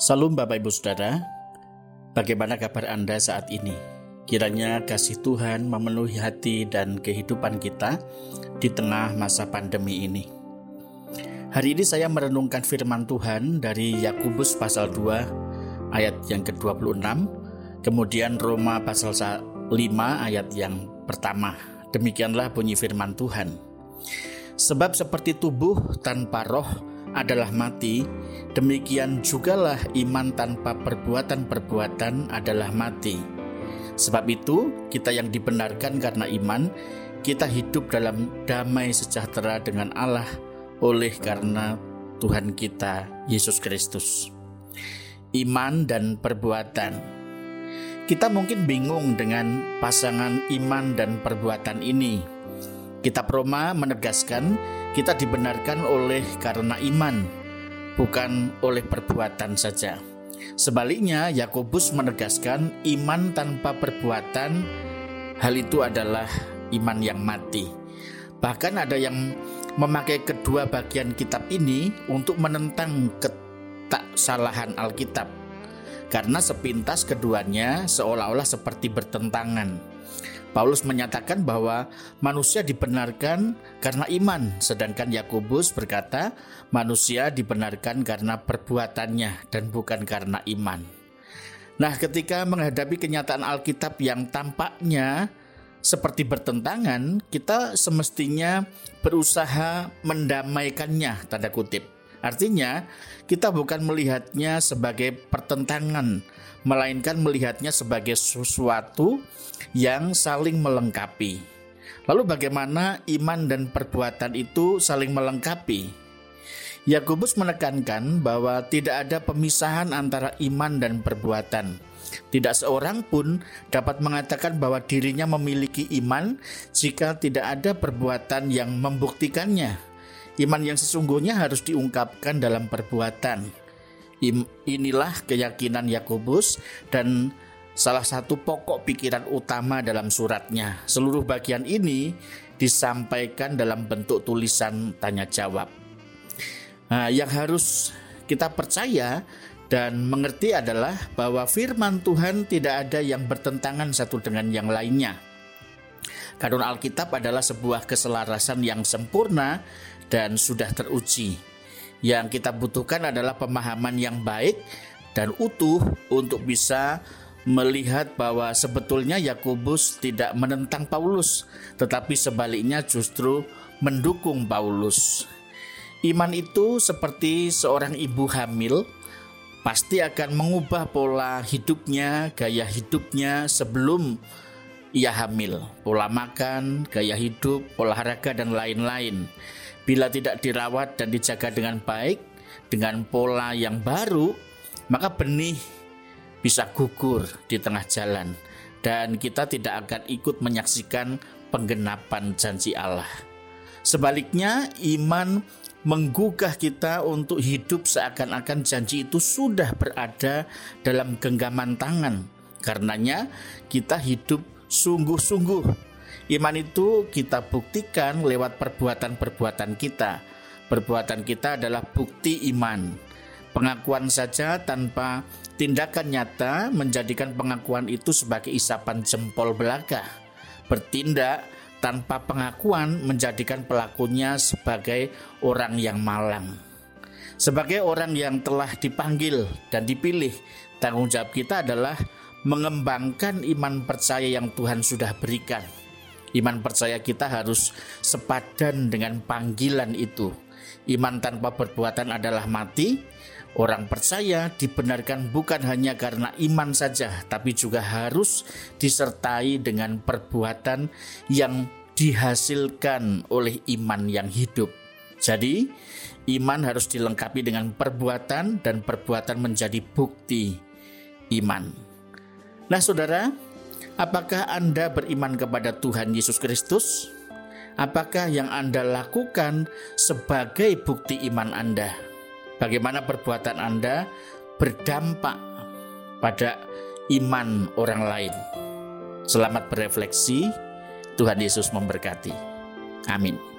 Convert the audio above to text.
Salam Bapak Ibu Saudara, bagaimana kabar Anda saat ini? Kiranya kasih Tuhan memenuhi hati dan kehidupan kita di tengah masa pandemi ini. Hari ini saya merenungkan firman Tuhan dari Yakobus pasal 2 ayat yang ke-26, kemudian Roma pasal 5 ayat yang pertama. Demikianlah bunyi firman Tuhan. Sebab seperti tubuh tanpa roh adalah mati, demikian jugalah iman tanpa perbuatan-perbuatan adalah mati. Sebab itu, kita yang dibenarkan karena iman, kita hidup dalam damai sejahtera dengan Allah oleh karena Tuhan kita Yesus Kristus. Iman dan perbuatan. Kita mungkin bingung dengan pasangan iman dan perbuatan ini. Kitab Roma menegaskan kita dibenarkan oleh karena iman, bukan oleh perbuatan saja. Sebaliknya, Yakobus menegaskan iman tanpa perbuatan, hal itu adalah iman yang mati. Bahkan ada yang memakai kedua bagian kitab ini untuk menentang ketaksalahan Alkitab. Karena sepintas keduanya seolah-olah seperti bertentangan. Paulus menyatakan bahwa manusia dibenarkan karena iman, sedangkan Yakobus berkata manusia dibenarkan karena perbuatannya dan bukan karena iman. Nah, ketika menghadapi kenyataan Alkitab yang tampaknya seperti bertentangan, kita semestinya berusaha mendamaikannya, tanda kutip. Artinya, kita bukan melihatnya sebagai pertentangan, melainkan melihatnya sebagai sesuatu yang saling melengkapi. Lalu bagaimana iman dan perbuatan itu saling melengkapi? Yakobus menekankan bahwa tidak ada pemisahan antara iman dan perbuatan. Tidak seorang pun dapat mengatakan bahwa dirinya memiliki iman jika tidak ada perbuatan yang membuktikannya. Iman yang sesungguhnya harus diungkapkan dalam perbuatan. Inilah keyakinan Yakobus dan salah satu pokok pikiran utama dalam suratnya. Seluruh bagian ini disampaikan dalam bentuk tulisan tanya jawab. Nah, yang harus kita percaya dan mengerti adalah bahwa firman Tuhan tidak ada yang bertentangan satu dengan yang lainnya. Karena Alkitab adalah sebuah keselarasan yang sempurna dan sudah teruji. Yang kita butuhkan adalah pemahaman yang baik dan utuh untuk bisa melihat bahwa sebetulnya Yakobus tidak menentang Paulus, tetapi sebaliknya justru mendukung Paulus. Iman itu seperti seorang ibu hamil, pasti akan mengubah pola hidupnya, gaya hidupnya sebelum ia hamil, pola makan, gaya hidup, olahraga, dan lain-lain. Bila tidak dirawat dan dijaga dengan baik, dengan pola yang baru, maka benih bisa gugur di tengah jalan dan kita tidak akan ikut menyaksikan penggenapan janji Allah. Sebaliknya, iman menggugah kita untuk hidup seakan-akan janji itu sudah berada dalam genggaman tangan. Karenanya, kita hidup sungguh-sungguh Iman itu kita buktikan lewat perbuatan-perbuatan kita. Perbuatan kita adalah bukti iman. Pengakuan saja tanpa tindakan nyata menjadikan pengakuan itu sebagai isapan jempol belaka. Bertindak tanpa pengakuan menjadikan pelakunya sebagai orang yang malang. Sebagai orang yang telah dipanggil dan dipilih, tanggung jawab kita adalah mengembangkan iman percaya yang Tuhan sudah berikan Iman percaya kita harus sepadan dengan panggilan itu. Iman tanpa perbuatan adalah mati. Orang percaya dibenarkan bukan hanya karena iman saja, tapi juga harus disertai dengan perbuatan yang dihasilkan oleh iman yang hidup. Jadi, iman harus dilengkapi dengan perbuatan, dan perbuatan menjadi bukti iman. Nah, saudara, Apakah Anda beriman kepada Tuhan Yesus Kristus? Apakah yang Anda lakukan sebagai bukti iman Anda? Bagaimana perbuatan Anda berdampak pada iman orang lain? Selamat berefleksi. Tuhan Yesus memberkati. Amin.